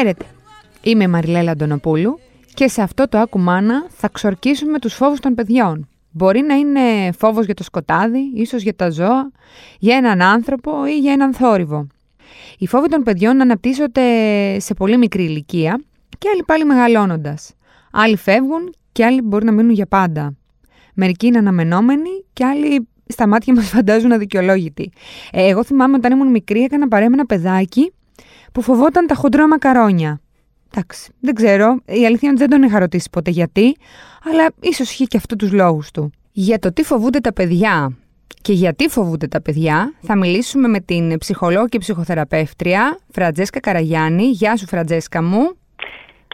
Χαίρετε. Είμαι η Μαριλέλα Αντωνοπούλου και σε αυτό το Ακουμάνα θα ξορκίσουμε τους φόβους των παιδιών. Μπορεί να είναι φόβος για το σκοτάδι, ίσως για τα ζώα, για έναν άνθρωπο ή για έναν θόρυβο. Οι φόβοι των παιδιών αναπτύσσονται σε πολύ μικρή ηλικία και άλλοι πάλι μεγαλώνοντας. Άλλοι φεύγουν και άλλοι μπορεί να μείνουν για πάντα. Μερικοί είναι αναμενόμενοι και άλλοι στα μάτια μας φαντάζουν αδικαιολόγητοι. Ε, εγώ θυμάμαι όταν ήμουν μικρή έκανα παρέα ένα παιδάκι που φοβόταν τα χοντρά μακαρόνια. Εντάξει, δεν ξέρω. Η αλήθεια είναι ότι δεν τον είχα ρωτήσει ποτέ γιατί, αλλά ίσως είχε και αυτό τους λόγους του. Για το τι φοβούνται τα παιδιά και γιατί φοβούνται τα παιδιά, θα μιλήσουμε με την ψυχολόγο και ψυχοθεραπεύτρια Φραντζέσκα Καραγιάννη. Γεια σου, Φραντζέσκα μου.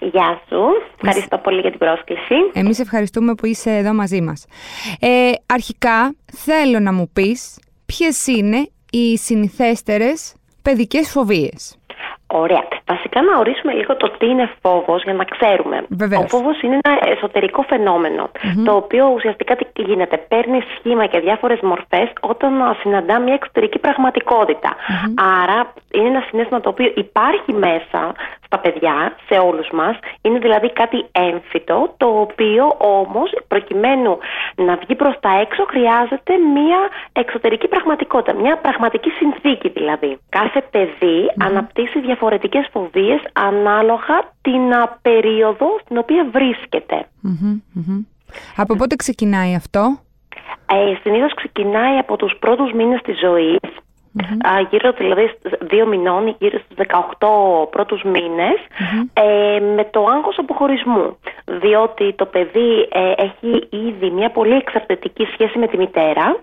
Γεια σου. Ευχαριστώ πολύ για την πρόσκληση. Εμείς ευχαριστούμε που είσαι εδώ μαζί μας. Ε, αρχικά, θέλω να μου πεις ποιες είναι οι συνηθέστερες παιδικές φοβίες. Ωραία. Βασικά να ορίσουμε λίγο το τι είναι φόβος για να ξέρουμε. Βεβαίως. Ο φόβος είναι ένα εσωτερικό φαινόμενο, το οποίο ουσιαστικά τι γίνεται. Παίρνει σχήμα και διάφορες μορφές όταν α, συναντά μια εξωτερική πραγματικότητα. Άρα είναι ένα συνέστημα το οποίο υπάρχει μέσα στα παιδιά, σε όλους μας. Είναι δηλαδή κάτι έμφυτο, το οποίο όμως προκειμένου να βγει προς τα έξω χρειάζεται μια εξωτερική πραγματικότητα, μια πραγματική συνθήκη δηλαδή. Κάθε παιδί αναπτύσσει διαφορετικές φοβίες ανάλογα την α, περίοδο στην οποία βρίσκεται. Μμμ, μμμ. Από πότε ξεκινάει αυτό; Ε, συνήθως ξεκινάει από τους πρώτους μήνες της ζωής, Α, γύρω δηλαδή στις δύο μηνών, γύρω στους 18 πρώτους μήνες, ε, με το άγχος αποχωρισμού. Διότι το παιδί ε, έχει ήδη μια πολύ εξαρτητική σχέση με τη μητέρα,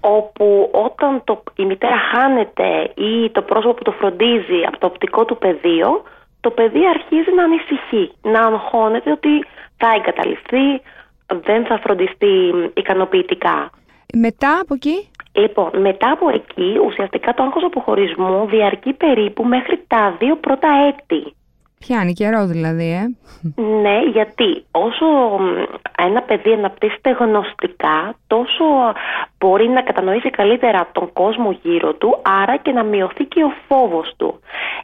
όπου όταν το, η μητέρα χάνεται ή το πρόσωπο που το φροντίζει από το οπτικό του πεδίο, το παιδί αρχίζει να ανησυχεί, να αγχώνεται ότι θα εγκαταλειφθεί, δεν θα φροντιστεί ικανοποιητικά. Μετά από εκεί; Λοιπόν, μετά από εκεί, ουσιαστικά το άγχος αποχωρισμού διαρκεί περίπου μέχρι τα δύο πρώτα έτη. Πιάνει καιρό δηλαδή, ε. Ναι, γιατί όσο μ, ένα παιδί αναπτύσσεται γνωστικά, τόσο μπορεί να κατανοήσει καλύτερα τον κόσμο γύρω του, άρα και να μειωθεί και ο φόβος του.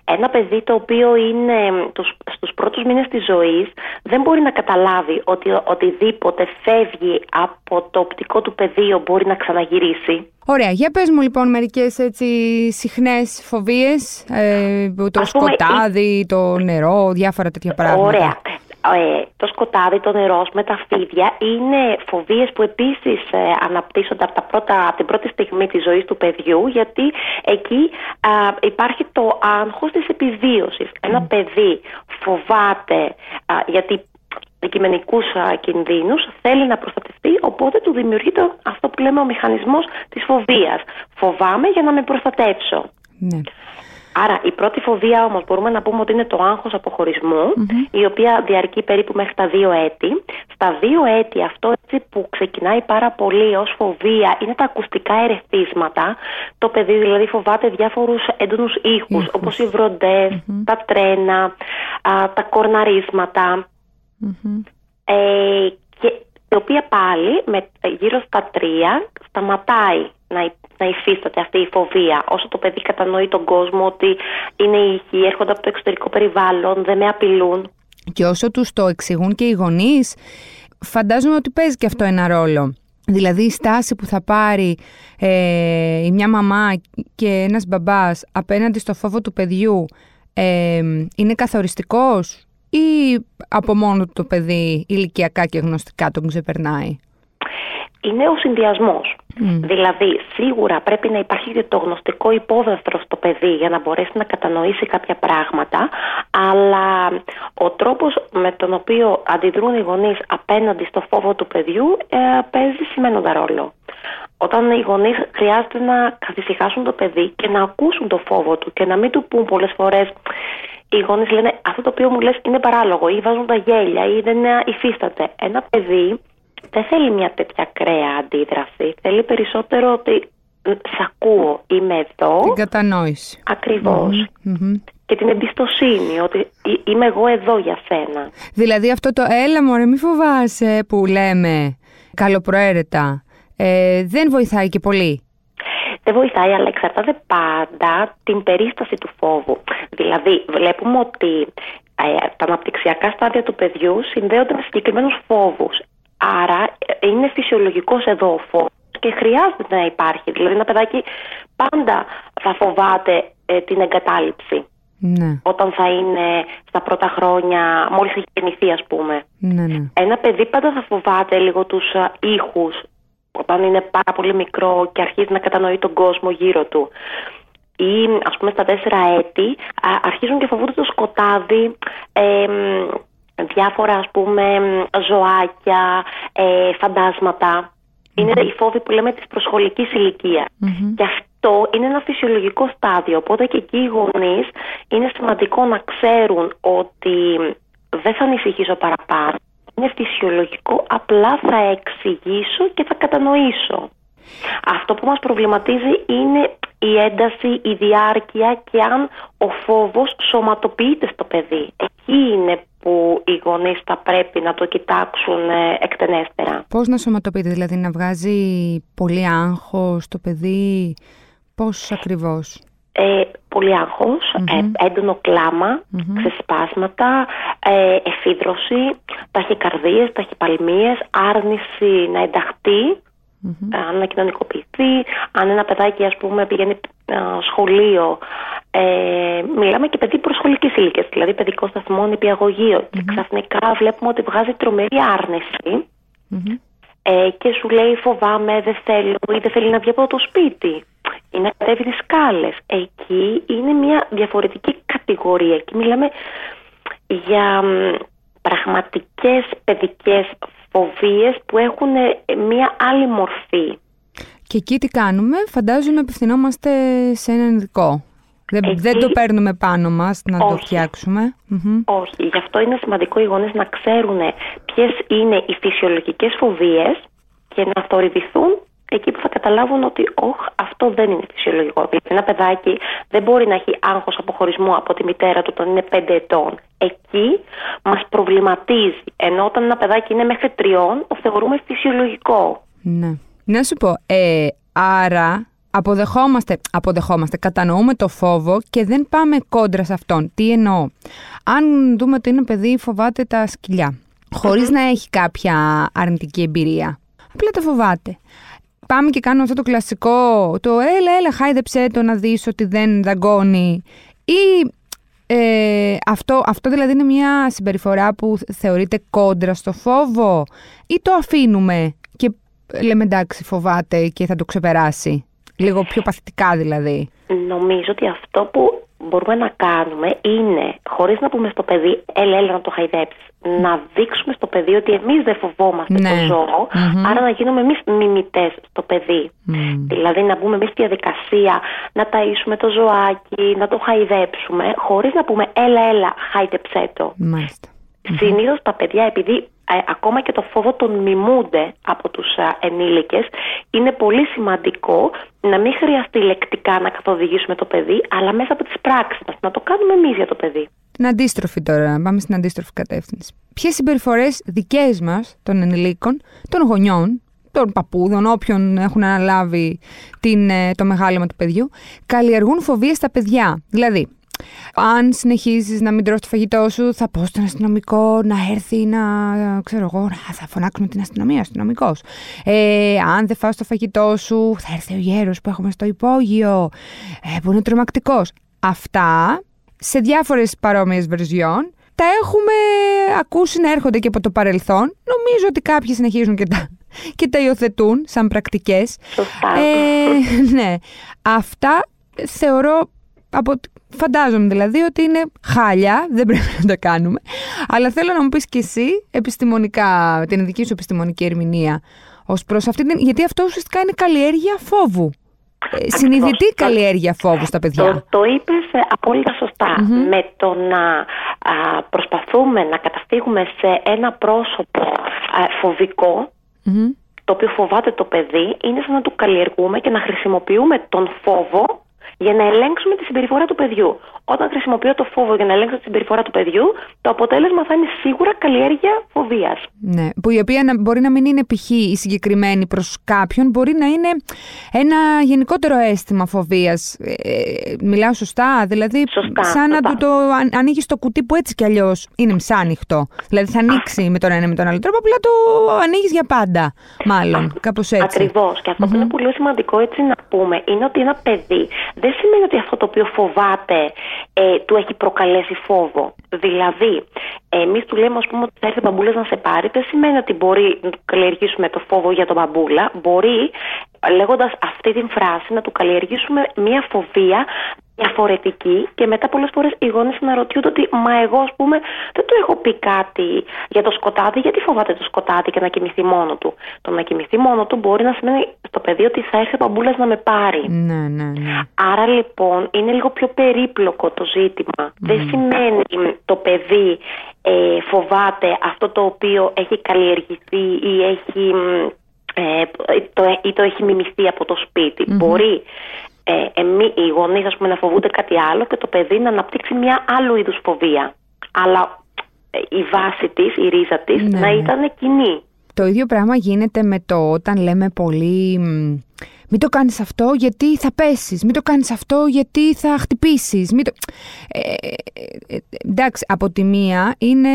Ένα παιδί το οποίο είναι μ, τους, στους πρώτους μήνες της ζωής δεν μπορεί να καταλάβει ότι οτιδήποτε φεύγει από το οπτικό του πεδίο μπορεί να ξαναγυρίσει. Ωραία, για πες μου λοιπόν μερικές έτσι συχνές φοβίες, ε, το Ας πούμε, σκοτάδι, το νερό, διάφορα τέτοια πράγματα. Ωραία. Ε, το σκοτάδι, το νερό με τα φίδια είναι φοβίες που επίσης ε, αναπτύσσονται από, τα πρώτα, από την πρώτη στιγμή της ζωής του παιδιού γιατί εκεί α, υπάρχει το άγχος της επιβίωσης. Ένα παιδί φοβάται α, γιατί αντικειμενικού κινδύνους, θέλει να προστατευτεί, οπότε του δημιουργείται αυτό που λέμε ο μηχανισμός της φοβίας. Φοβάμαι για να με προστατεύσω. Ναι. Άρα η πρώτη φοβία όμως μπορούμε να πούμε ότι είναι το άγχος αποχωρισμού, η οποία διαρκεί περίπου μέχρι τα δύο έτη. Στα δύο έτη αυτό έτσι που ξεκινάει πάρα πολύ ως φοβία είναι τα ακουστικά ερεθίσματα. Το παιδί δηλαδή φοβάται διάφορους έντονους ήχους, Ήχους. όπως οι βροντες τα τρένα, α, τα κορναρίσματα. Ε, και η οποία πάλι με, γύρω στα τρία σταματάει να, υ- να υφίσταται αυτή η φοβία. Όσο το παιδί κατανοεί τον κόσμο ότι είναι ήχοι, έρχονται από το εξωτερικό περιβάλλον, δεν με απειλούν. Και όσο τους το εξηγούν και οι γονείς, φαντάζομαι ότι παίζει και αυτό ένα ρόλο. Δηλαδή η στάση που θα πάρει ε, η μια μαμά και ένας μπαμπάς απέναντι στο φόβο του παιδιού ε, είναι καθοριστικός; Ή από μόνο του το παιδί ηλικιακά και γνωστικά τον ξεπερνάει; Είναι ο συνδυασμός. Δηλαδή, σίγουρα πρέπει να υπάρχει και το γνωστικό υπόβαθρο στο παιδί για να μπορέσει να κατανοήσει κάποια πράγματα, αλλά ο τρόπος με τον οποίο αντιδρούν οι γονείς απέναντι στο φόβο του παιδιού ε, παίζει σημαίνοντα ρόλο. Όταν οι γονείς χρειάζεται να καθησυχάσουν το παιδί και να ακούσουν το φόβο του και να μην του πούν πολλές φορές οι γονείς λένε αυτό το οποίο μου λες είναι παράλογο ή βάζουν τα γέλια ή δεν ε, υφίσταται. Ένα παιδί δεν θέλει μια τέτοια κρέα αντίδραση. Θέλει περισσότερο ότι «Μ, σ' ακούω, είμαι εδώ, Την κατανόηση. ακριβώς. Μμμ. Και την εμπιστοσύνη ότι «Ε- είμαι εγώ εδώ για σένα. Δηλαδή αυτό το έλα μωρέ μη φοβάσαι που λέμε καλοπροαίρετα ε, δεν βοηθάει και πολύ. Δεν βοηθάει, αλλά εξαρτάται πάντα την περίσταση του φόβου. Δηλαδή, βλέπουμε ότι ε, τα αναπτυξιακά στάδια του παιδιού συνδέονται με συγκεκριμένους φόβους. Άρα, ε, είναι φυσιολογικός εδώ ο φόβος και χρειάζεται να υπάρχει. Δηλαδή, ένα παιδάκι πάντα θα φοβάται ε, την εγκατάλειψη. Ναι. Όταν θα είναι στα πρώτα χρόνια, μόλις έχει γεννηθεί ας πούμε. Ναι, ναι. Ένα παιδί πάντα θα φοβάται λίγο τους ήχους όταν είναι πάρα πολύ μικρό και αρχίζει να κατανοεί τον κόσμο γύρω του. Ή ας πούμε στα τέσσερα έτη αρχίζουν και φοβούνται το σκοτάδι, διάφορα ας πούμε ζωάκια, ε, φαντάσματα. Είναι οι φόβοι που λέμε της προσχολικής Και αυτό είναι ένα φυσιολογικό στάδιο. Οπότε και εκεί οι γονείς είναι σημαντικό να ξέρουν ότι δεν θα ανησυχήσω παραπάνω είναι φυσιολογικό, απλά θα εξηγήσω και θα κατανοήσω. Αυτό που μας προβληματίζει είναι η ένταση, η διάρκεια και αν ο φόβος σωματοποιείται στο παιδί. Εκεί είναι που οι γονείς θα πρέπει να το κοιτάξουν ε, εκτενέστερα. Πώς να σωματοποιείται, δηλαδή να βγάζει πολύ άγχος στο παιδί, πώς ακριβώς; Ε, πολύ ε, έντονο κλάμα, ξεσπάσματα, ε, εφίδρωση, ταχυκαρδίες, ταχυπαλμίες, άρνηση να ενταχθεί, mm-hmm. να κοινωνικοποιηθεί. Αν ένα παιδάκι ας πούμε πηγαίνει σχολείο, ε, μιλάμε και παιδί προσχολικής ηλικίας, δηλαδή παιδικό σταθμό, νηπιαγωγείο και ξαφνικά βλέπουμε ότι βγάζει τρομερή ε, και σου λέει φοβάμαι, δεν θέλω ή δεν θέλει να βγει από το σπίτι ή να κατέβει τις σκάλες. Εκεί είναι μια διαφορετική κατηγορία. Εκεί μιλάμε για πραγματικές παιδικές φοβίες που έχουν ε, μια άλλη μορφή. Και εκεί τι κάνουμε, φαντάζομαι απευθυνόμαστε σε έναν ειδικό. Δεν, δεν το παίρνουμε πάνω μας να το φτιαξουμε Όχι, γι' αυτό είναι σημαντικό οι γονείς να ξέρουν ποιες είναι οι φυσιολογικές φοβίες και να θορυβηθούν εκεί που θα καταλάβουν ότι όχ, αυτό δεν είναι φυσιολογικό. Δηλαδή ένα παιδάκι δεν μπορεί να έχει άγχος αποχωρισμού από τη μητέρα του όταν είναι 5 ετών. Εκεί μας προβληματίζει. Ενώ όταν ένα παιδάκι είναι μέχρι τριών, το θεωρούμε φυσιολογικό. Ναι. Να σου πω, ε, άρα αποδεχόμαστε, αποδεχόμαστε, κατανοούμε το φόβο και δεν πάμε κόντρα σε αυτόν. Τι εννοώ; Αν δούμε ότι είναι παιδί φοβάται τα σκυλιά, να έχει κάποια αρνητική εμπειρία. Απλά το φοβάται πάμε και κάνουμε αυτό το κλασικό, το έλα, έλα, χάιδεψέ το να δεις ότι δεν δαγκώνει. Ή ε, αυτό, αυτό δηλαδή είναι μια συμπεριφορά που θεωρείται κόντρα στο φόβο ή το αφήνουμε και λέμε εντάξει φοβάται και θα το ξεπεράσει. Λίγο πιο παθητικά δηλαδή. Νομίζω ότι αυτό που μπορούμε να κάνουμε είναι, χωρίς να πούμε στο παιδί, έλα, έλα να το χαϊδέψεις, να δείξουμε στο παιδί ότι εμείς δεν φοβόμαστε το ναι. ζώο, άρα να γίνουμε εμείς μιμητές στο παιδί. Δηλαδή να μπούμε εμείς στη διαδικασία να ταΐσουμε το ζωάκι, να το χαϊδέψουμε, χωρίς να πούμε έλα, έλα, χάιδεψέ το. Μάλιστα. Συνήθως τα παιδιά επειδή ε, ακόμα και το φόβο τον μιμούνται από τους ε, ενήλικες είναι πολύ σημαντικό να μην χρειαστεί λεκτικά να καθοδηγήσουμε το παιδί αλλά μέσα από τις πράξεις μας να το κάνουμε εμείς για το παιδί. Την αντίστροφη τώρα, πάμε στην αντίστροφη κατεύθυνση. Ποιες συμπεριφορές δικές μας, των ενηλίκων, των γονιών, των παππούδων, όποιον έχουν αναλάβει την, ε, το μεγάλωμα του παιδιού, καλλιεργούν φοβίες στα παιδιά; Δηλαδή, αν συνεχίζεις να μην τρως το φαγητό σου, θα πω στον αστυνομικό να έρθει να, ξέρω εγώ, θα φωνάξουμε την αστυνομία, αστυνομικός. Ε, αν δεν φας το φαγητό σου, θα έρθει ο γέρος που έχουμε στο υπόγειο, ε, που είναι τρομακτικός. Αυτά, σε διάφορες παρόμοιες βερζιών, τα έχουμε ακούσει να έρχονται και από το παρελθόν. Νομίζω ότι κάποιοι συνεχίζουν και τα, και τα υιοθετούν σαν πρακτικές. Ε, ναι. Αυτά θεωρώ από Φαντάζομαι δηλαδή ότι είναι χάλια, δεν πρέπει να τα κάνουμε. Αλλά θέλω να μου πεις και εσύ επιστημονικά, την δική σου επιστημονική ερμηνεία ως προς αυτή την... Γιατί αυτό ουσιαστικά είναι καλλιέργεια φόβου. Ε, συνειδητή καλλιέργεια φόβου στα παιδιά. Το, το είπες ε, απόλυτα Με το να προσπαθούμε να καταφύγουμε σε ένα πρόσωπο φοβικο το οποίο φοβάται το παιδί, είναι σαν να του καλλιεργούμε και να χρησιμοποιούμε τον φόβο για να ελέγξουμε τη συμπεριφορά του παιδιού. όταν χρησιμοποιώ το φόβο για να ελέγξω τη συμπεριφορά του παιδιού, το αποτέλεσμα θα είναι σίγουρα καλλιέργεια φοβίας. Ναι, που η οποία μπορεί να μην είναι π.χ. η συγκεκριμένη προς κάποιον, μπορεί να είναι ένα γενικότερο αίσθημα φοβίας. Ε, μιλάω σωστά, δηλαδή σωστά, σαν να του το ανοίγεις το κουτί που έτσι κι αλλιώς είναι μισάνοιχτο. Δηλαδή θα ανοίξει με τον ένα με τον άλλο τρόπο, απλά το ανοίγεις για πάντα, μάλλον. Κάπως έτσι. Ακριβώς. Και αυτό που είναι πολύ σημαντικό έτσι να πούμε είναι ότι ένα παιδί δεν σημαίνει ότι αυτό το οποίο φοβάται ε, του έχει προκαλέσει φόβο. Δηλαδή, εμείς του λέμε, ας πούμε, ότι θα έρθει ο μπαμπούλας να σε πάρει, δεν σημαίνει ότι μπορεί να του καλλιεργήσουμε το φόβο για τον μπαμπούλα. Μπορεί, λέγοντας αυτή την φράση, να του καλλιεργήσουμε μια φοβία διαφορετική και μετά πολλές φορές οι γονείς αναρωτιούνται ότι μα εγώ ας πούμε δεν του έχω πει κάτι για το σκοτάδι γιατί φοβάται το σκοτάδι και να κοιμηθεί μόνο του; Το να κοιμηθεί μόνο του μπορεί να σημαίνει στο παιδί ότι θα έρθει ο παμπούλας να με πάρει. Ναι, ναι, ναι. Άρα λοιπόν είναι λίγο πιο περίπλοκο το ζήτημα. Δεν σημαίνει το παιδί ε, φοβάται αυτό το οποίο έχει καλλιεργηθεί ή έχει... Ε, το, ή το έχει μιμηθεί από το σπιτι Μπορεί ε, εμεί, οι γονείς να φοβούνται κάτι άλλο και το παιδί να αναπτύξει μια άλλου είδους φοβία. Αλλά ε, η βάση της, η ρίζα της ναι, να ναι. ήταν κοινή. Το ίδιο πράγμα γίνεται με το όταν λέμε πολύ μην το κάνεις αυτό γιατί θα πέσεις, μην το κάνεις αυτό γιατί θα χτυπήσεις. Μην το... Ε, ε, ε, εντάξει, από τη μία είναι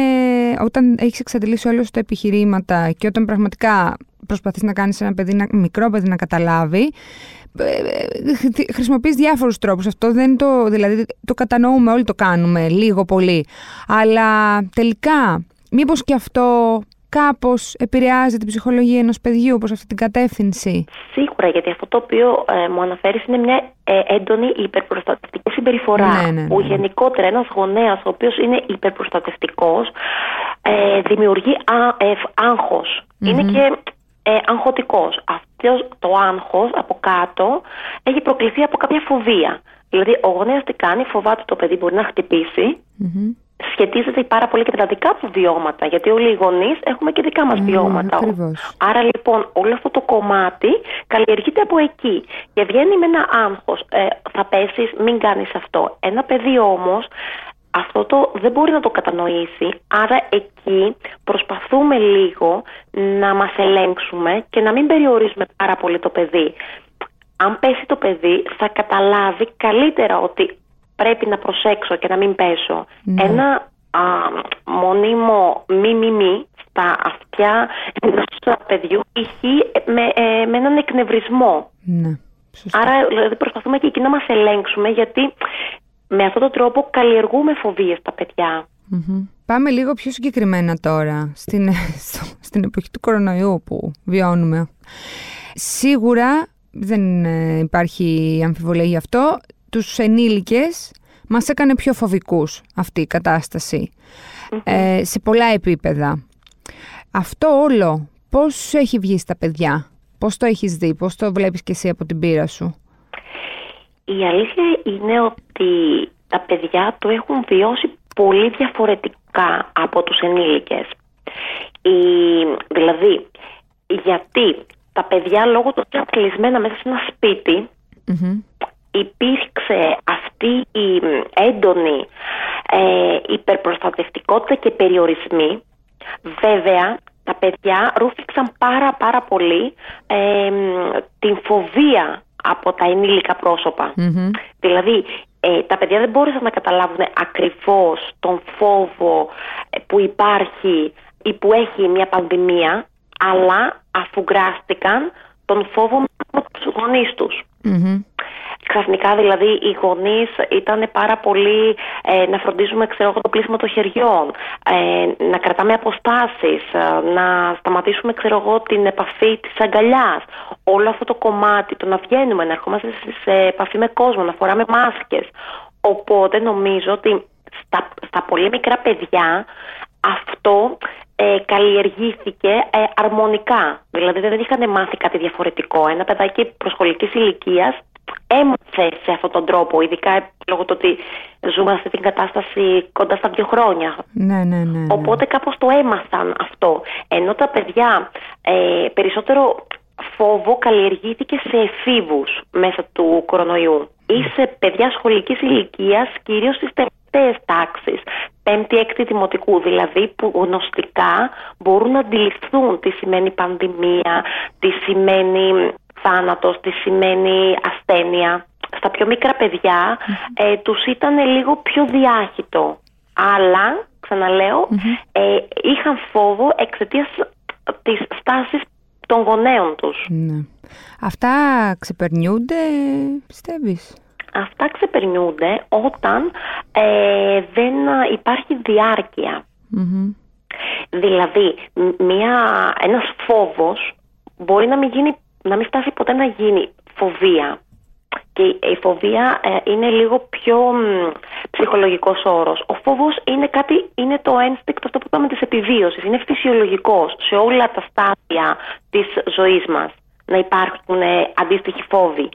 όταν έχεις εξαντλήσει όλες τα επιχειρήματα και όταν πραγματικά προσπαθείς να κάνεις ένα παιδί, ένα μικρό παιδί να καταλάβει, χρησιμοποιείς διάφορους τρόπους. Αυτό δεν το, δηλαδή το κατανοούμε, όλοι το κάνουμε, λίγο πολύ. Αλλά τελικά, μήπως και αυτό κάπως επηρεάζει την ψυχολογία ενός παιδιού προς αυτή την κατεύθυνση; Σίγουρα, γιατί αυτό το οποίο ε, μου αναφέρεις είναι μια ε, έντονη υπερπροστατευτική συμπεριφορά. Ναι, ναι, Που ναι. γενικότερα ένας γονέας ο οποίος είναι υπερπροστατευτικός ε, δημιουργεί αγχος Είναι και ε, αγχωτικός. Αυτός το άγχος από κάτω έχει προκληθεί από κάποια φοβία. Δηλαδή ο γονέας τι κάνει, φοβάται το παιδί μπορεί να χτυπήσει σχετίζεται πάρα πολύ και με τα δικά του βιώματα. Γιατί όλοι οι γονείς έχουμε και δικά μας mm, βιώματα. Άρα λοιπόν όλο αυτό το κομμάτι καλλιεργείται από εκεί. Και βγαίνει με ένα άγχος. Ε, θα πέσεις, μην κάνεις αυτό. Ένα παιδί όμως αυτό το δεν μπορεί να το κατανοήσει. Άρα εκεί προσπαθούμε λίγο να μας ελέγξουμε και να μην περιορίζουμε πάρα πολύ το παιδί. Αν πέσει το παιδί θα καταλάβει καλύτερα ότι πρέπει να προσέξω και να μην πέσω. Ναι. Ένα α, μονίμο μη μη μη στα αυτιά ενός παιδιού ηχεί με, ε, με έναν εκνευρισμό. Ναι. Άρα δηλαδή, προσπαθούμε και εκεί να μας ελέγξουμε γιατί με αυτόν τον τρόπο καλλιεργούμε φοβίες στα παιδιά. Πάμε λίγο πιο συγκεκριμένα τώρα στην, στην εποχή του κορονοϊού που βιώνουμε. Σίγουρα δεν ε, υπάρχει αμφιβολία γι' αυτό τους ενήλικες μας έκανε πιο φοβικούς αυτή η κατασταση ε, σε πολλά επίπεδα. Αυτό όλο πώς έχει βγει στα παιδιά, πώς το έχεις δει, πώς το βλέπεις και εσύ από την πείρα σου; Η αλήθεια είναι ότι τα παιδιά το έχουν βιώσει πολύ διαφορετικά από τους ενήλικες. Η, δηλαδή, γιατί τα παιδιά λόγω του ότι είναι κλεισμένα μέσα σε ένα υπήρξε αυτή η έντονη ε, υπερπροστατευτικότητα και περιορισμοί. Βέβαια, τα παιδιά ρούφηξαν πάρα πάρα πολύ ε, την φοβία από τα ενήλικα Δηλαδή, ε, τα παιδιά δεν μπόρεσαν να καταλάβουν ακριβώς τον φόβο ε, που υπάρχει ή που έχει μια πανδημία, αλλά αφουγκράστηκαν τον φόβο από τους γονείς τους. Ξαφνικά δηλαδή οι γονείς ήταν πάρα πολύ ε, να φροντίζουμε ξέρω, το πλήσιμο των χεριών, ε, να κρατάμε αποστάσεις, ε, να σταματήσουμε ξέρω εγώ, την επαφή της αγκαλιάς. Όλο αυτό το κομμάτι, το να βγαίνουμε, να ερχόμαστε σε επαφή με κόσμο, να φοράμε μάσκες. Οπότε νομίζω ότι στα, στα πολύ μικρά παιδιά αυτό ε, καλλιεργήθηκε ε, αρμονικά. Δηλαδή δεν είχαν μάθει κάτι διαφορετικό. Ένα παιδάκι προσχολικής ηλικίας έμαθε σε αυτόν τον τρόπο, ειδικά λόγω του ότι ζούμε αυτή την κατάσταση κοντά στα δύο χρόνια. Ναι, ναι, ναι, Οπότε κάπως το έμαθαν αυτό. Ενώ τα παιδιά ε, περισσότερο φόβο καλλιεργήθηκε σε εφήβους μέσα του κορονοϊού ή σε παιδιά σχολικής ηλικίας, κυρίως στις τελευταίες τάξεις, πέμπτη-έκτη δημοτικού, δηλαδή που γνωστικά μπορούν να αντιληφθούν τι σημαίνει πανδημία, τι σημαίνει θάνατος, τι σημαίνει ασθένεια. Στα πιο μικρά παιδιά ε, τους ήταν λίγο πιο διάχυτο. Αλλά, ε, είχαν φόβο εξαιτίας της στάσης των γονέων τους. Ναι. Αυτά ξεπερνιούνται, πιστεύεις; Αυτά ξεπερνιούνται όταν ε, δεν υπάρχει Δηλαδή, μια, ένας φόβος μπορεί να μην, γίνει, να μην φτάσει ποτέ να γίνει φοβία. Και η φοβία ε, είναι λίγο πιο μ, ψυχολογικός όρος. Ο φόβος είναι κάτι, είναι το ένστικτο αυτό που είπαμε της επιβίωσης. Είναι φυσιολογικός σε όλα τα στάδια της ζωής μας να υπάρχουν ε, αντίστοιχοι φόβοι.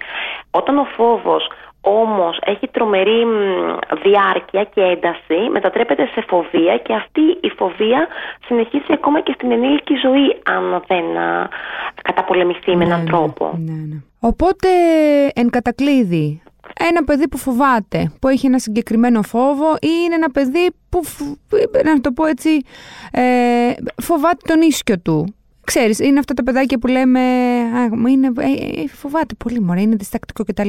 Όταν ο φόβος όμως έχει τρομερή διάρκεια και ένταση, μετατρέπεται σε φοβία και αυτή η φοβία συνεχίζει ακόμα και στην ενήλικη ζωή αν δεν καταπολεμηθεί με έναν Ναι, τρόπο. Ναι, ναι. Οπότε, εν κατακλείδη, ένα παιδί που φοβάται, που έχει ένα συγκεκριμένο φόβο ή είναι ένα παιδί που, φ- να το πω έτσι, ε, φοβάται τον ίσκιο του. Ξέρεις, είναι αυτά τα παιδάκια που λέμε, «Α, είναι, ε, ε, φοβάται πολύ μωρέ, είναι διστακτικό κτλ.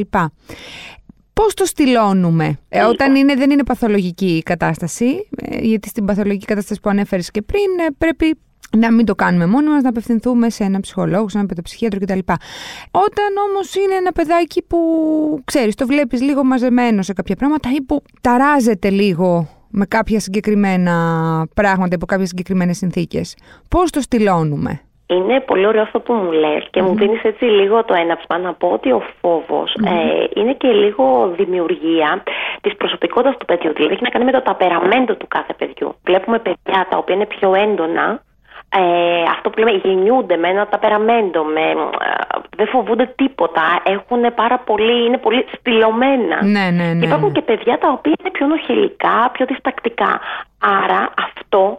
Πώς το στυλώνουμε ε, όταν είναι, δεν είναι παθολογική η κατάσταση, ε, γιατί στην παθολογική κατάσταση που ανέφερες και πριν ε, πρέπει να μην το κάνουμε μόνοι μας, να απευθυνθούμε σε έναν ψυχολόγο, σε έναν παιδοψυχίατρο κτλ. Όταν όμως είναι ένα παιδάκι που, ξέρεις, το βλέπεις λίγο μαζεμένο σε κάποια πράγματα ή που ταράζεται λίγο με κάποια συγκεκριμένα πράγματα, υπό κάποιες συγκεκριμένες συνθήκες. Πώς το στυλώνουμε; Είναι πολύ ωραίο αυτό που μου λες και μου δίνεις έτσι λίγο το έναυσμα να πω ότι ο φοβος ε, είναι και λίγο δημιουργία της προσωπικότητας του παιδιού. Δηλαδή έχει να κάνει με το ταπεραμέντο του κάθε παιδιού. Βλέπουμε παιδιά τα οποία είναι πιο έντονα ε, αυτό που λέμε γεννιούνται με ένα ταπεραμέντο, με, ε, δεν φοβούνται τίποτα, έχουν πάρα πολύ, είναι πολύ στυλωμένα. Ναι, ναι, ναι. Και υπάρχουν και παιδιά τα οποία είναι πιο νοχελικά, πιο διστακτικά. Άρα αυτό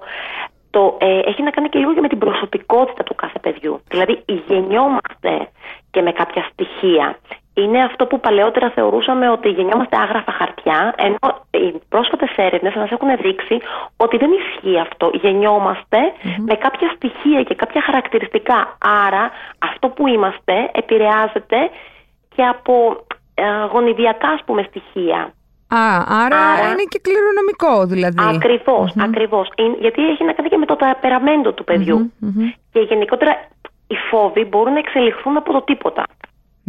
το, ε, έχει να κάνει και λίγο και με την προσωπικότητα του κάθε παιδιού. Δηλαδή γεννιόμαστε και με κάποια στοιχεία. Είναι αυτό που παλαιότερα θεωρούσαμε ότι γεννιόμαστε άγραφα χαρτιά, ενώ οι πρόσφατες έρευνες μας έχουν δείξει ότι δεν ισχύει αυτό. Γεννιόμαστε με κάποια στοιχεία και κάποια χαρακτηριστικά. Άρα αυτό που είμαστε επηρεάζεται και από ε, γονιδιακά ας πούμε στοιχεία. Α, άρα, Άρα- είναι και κληρονομικό δηλαδή. Ακριβώς, ακριβώς. Είναι- γιατί έχει να κάνει και με το ταπεραμέντο του παιδιου Και γενικότερα οι φόβοι μπορούν να εξελιχθούν από το τίποτα.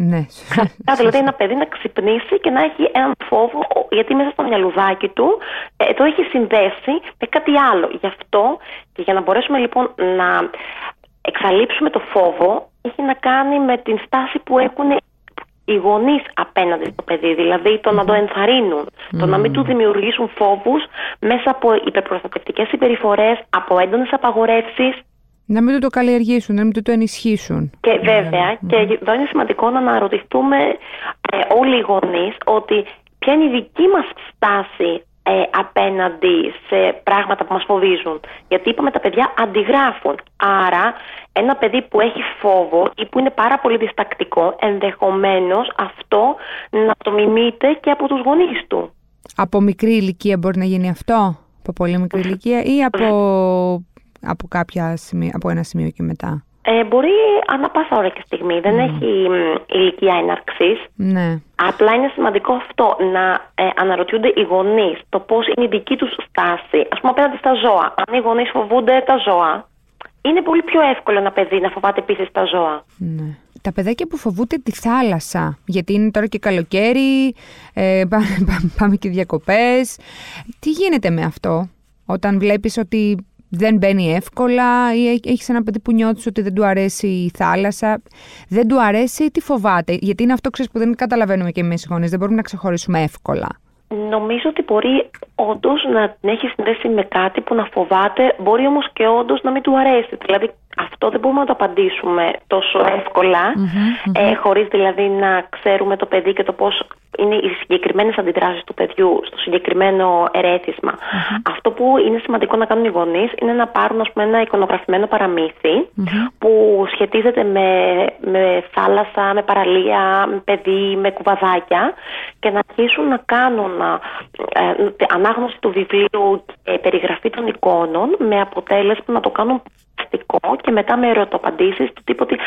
Ναι. Ξαφνικά δηλαδή ένα παιδί να ξυπνήσει και να έχει έναν φόβο, γιατί μέσα στο μυαλουδάκι του ε, το έχει συνδέσει με κάτι άλλο. Γι' αυτό και για να μπορέσουμε λοιπόν να εξαλείψουμε το φόβο, έχει να κάνει με την στάση που έχουν οι γονείς απέναντι στο παιδί. Δηλαδή το να το ενθαρρύνουν, το να μην του δημιουργήσουν φόβους μέσα από υπερπροστατευτικές συμπεριφορές, από έντονες απαγορεύσεις. Να μην το, το καλλιεργήσουν, να μην το, το ενισχύσουν. Και βέβαια, και εδώ είναι σημαντικό να αναρωτηθούμε ε, όλοι οι γονείς ότι ποια είναι η δική μας στάση ε, απέναντι σε πράγματα που μας φοβίζουν. Γιατί είπαμε τα παιδιά αντιγράφουν. Άρα ένα παιδί που έχει φόβο ή που είναι πάρα πολύ διστακτικό, ενδεχομένως αυτό να το μιμείται και από τους γονείς του. Από μικρή ηλικία μπορεί να γίνει αυτό, από πολύ μικρή ηλικία ή από, από, κάποια σημεία, από ένα σημείο και μετά. Ε, μπορεί ανά πάσα ώρα και στιγμή. Δεν έχει μ, ηλικία έναρξης. Ναι. Απλά είναι σημαντικό αυτό να ε, αναρωτιούνται οι γονείς το πώς είναι η δική τους στάση, ας πούμε απέναντι στα ζώα. Αν οι γονείς φοβούνται τα ζώα, είναι πολύ πιο εύκολο ένα παιδί να φοβάται επίσης τα ζώα. Ναι. Τα παιδάκια που φοβούνται τη θάλασσα, γιατί είναι τώρα και καλοκαίρι, ε, πάμε, πάμε και διακοπές. Τι γίνεται με αυτό, όταν βλέπεις ότι δεν μπαίνει εύκολα ή έ- έχεις ένα παιδί που νιώθεις ότι δεν του αρέσει η θάλασσα. Δεν του αρέσει ή τι φοβάται, γιατί είναι αυτό ξέρεις, που δεν καταλαβαίνουμε και εμείς οι γονείς, δεν μπορούμε να ξεχωρίσουμε εύκολα. Νομίζω ότι μπορεί όντως να την έχει συνδέσει με κάτι που να φοβάται, μπορεί όμως και όντως να μην του αρέσει. Δηλαδή, αυτό δεν μπορούμε να το απαντήσουμε τόσο εύκολα, ε, χωρίς δηλαδή να ξέρουμε το παιδί και το πώς είναι οι συγκεκριμένες αντιδράσεις του παιδιού στο συγκεκριμένο Αυτό που είναι σημαντικό να κάνουν οι γονείς είναι να πάρουν ας πούμε, ένα εικονογραφημένο που σχετίζεται με, με θάλασσα, με παραλία, με παιδί, με κουβαδάκια και να αρχίσουν να κάνουν ε, ανάγνωση του βιβλίου και περιγραφή των εικόνων με αποτέλεσμα να το κάνουν και μετά με ερωτοπαντήσεις του τύπου ότι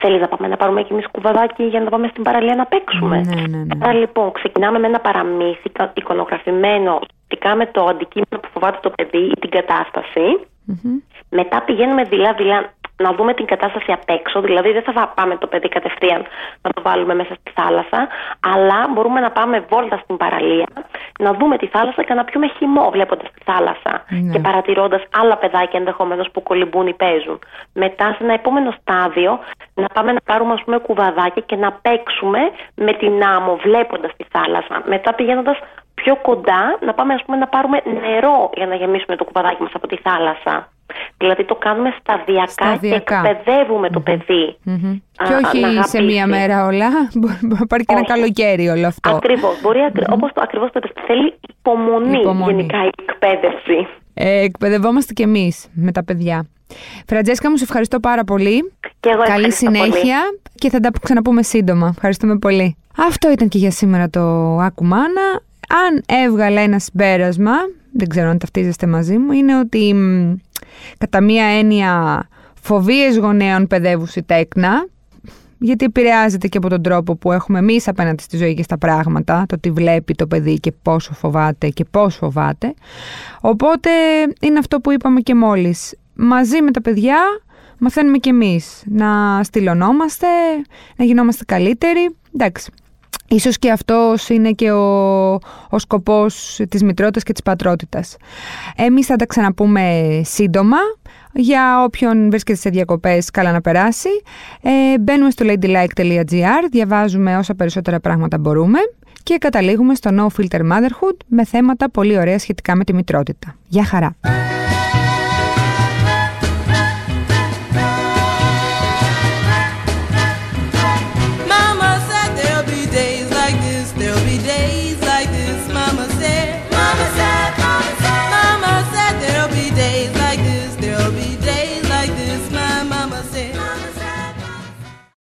θέλεις να πάμε να πάρουμε και εμείς κουβαδάκι για να πάμε στην παραλία να παίξουμε. Ναι, ναι, ναι. Άρα λοιπόν ξεκινάμε με ένα παραμύθι εικονογραφημένο σχετικά με το αντικείμενο που φοβάται το παιδί ή την κατασταση Μετά πηγαίνουμε δειλά-δειλά να δούμε την κατάσταση απ' έξω. Δηλαδή, δεν θα πάμε το παιδί κατευθείαν να το βάλουμε μέσα στη θάλασσα, αλλά μπορούμε να πάμε βόλτα στην παραλία, να δούμε τη θάλασσα και να πιούμε χυμό βλέποντας τη θάλασσα ναι. και παρατηρώντας άλλα παιδάκια ενδεχομένως που κολυμπούν ή παίζουν. Μετά, σε ένα επόμενο στάδιο, να πάμε να πάρουμε ας πούμε, κουβαδάκια και να παίξουμε με την άμμο βλέποντας τη θάλασσα. Μετά πηγαίνοντας πιο κοντά, να πάμε ας πούμε, να πάρουμε νερό για να γεμίσουμε το κουβαδάκι μας από τη θάλασσα. Δηλαδή το κάνουμε σταδιακά, σταδιακά. και εκπαιδεύουμε το παιδί. Mm-hmm. και όχι σε μία μέρα όλα. Μπορεί να πάρει και ένα καλοκαίρι όλο αυτό. Ακριβώς. Μπορεί ακρι... mm-hmm. όπως το ακριβώς το Θέλει υπομονή, υπομονή, γενικά η εκπαίδευση. Ε, εκπαιδευόμαστε κι εμείς με τα παιδιά. Φραντζέσκα, μου σε ευχαριστώ πάρα πολύ. Και εγώ Καλή συνέχεια και θα τα ξαναπούμε σύντομα. Ευχαριστούμε πολύ. Αυτό ήταν και για σήμερα το Ακουμάνα. Αν έβγαλα ένας συμπέρασμα, δεν ξέρω αν ταυτίζεστε μαζί μου, είναι ότι κατά μία έννοια φοβίες γονέων παιδεύουση τέκνα, γιατί επηρεάζεται και από τον τρόπο που έχουμε εμείς απέναντι στη ζωή και στα πράγματα, το τι βλέπει το παιδί και πόσο φοβάται και πώς φοβάται. Οπότε είναι αυτό που είπαμε και μόλις. Μαζί με τα παιδιά μαθαίνουμε και εμείς να στυλωνόμαστε, να γινόμαστε καλύτεροι. Εντάξει, Ίσως και αυτός είναι και ο, ο σκοπός της μητρότητας και της πατρότητας. Εμείς θα τα ξαναπούμε σύντομα. Για όποιον βρίσκεται σε διακοπές, καλά να περάσει. Ε, μπαίνουμε στο ladylike.gr, διαβάζουμε όσα περισσότερα πράγματα μπορούμε και καταλήγουμε στο No Filter Motherhood με θέματα πολύ ωραία σχετικά με τη μητρότητα. Γεια χαρά!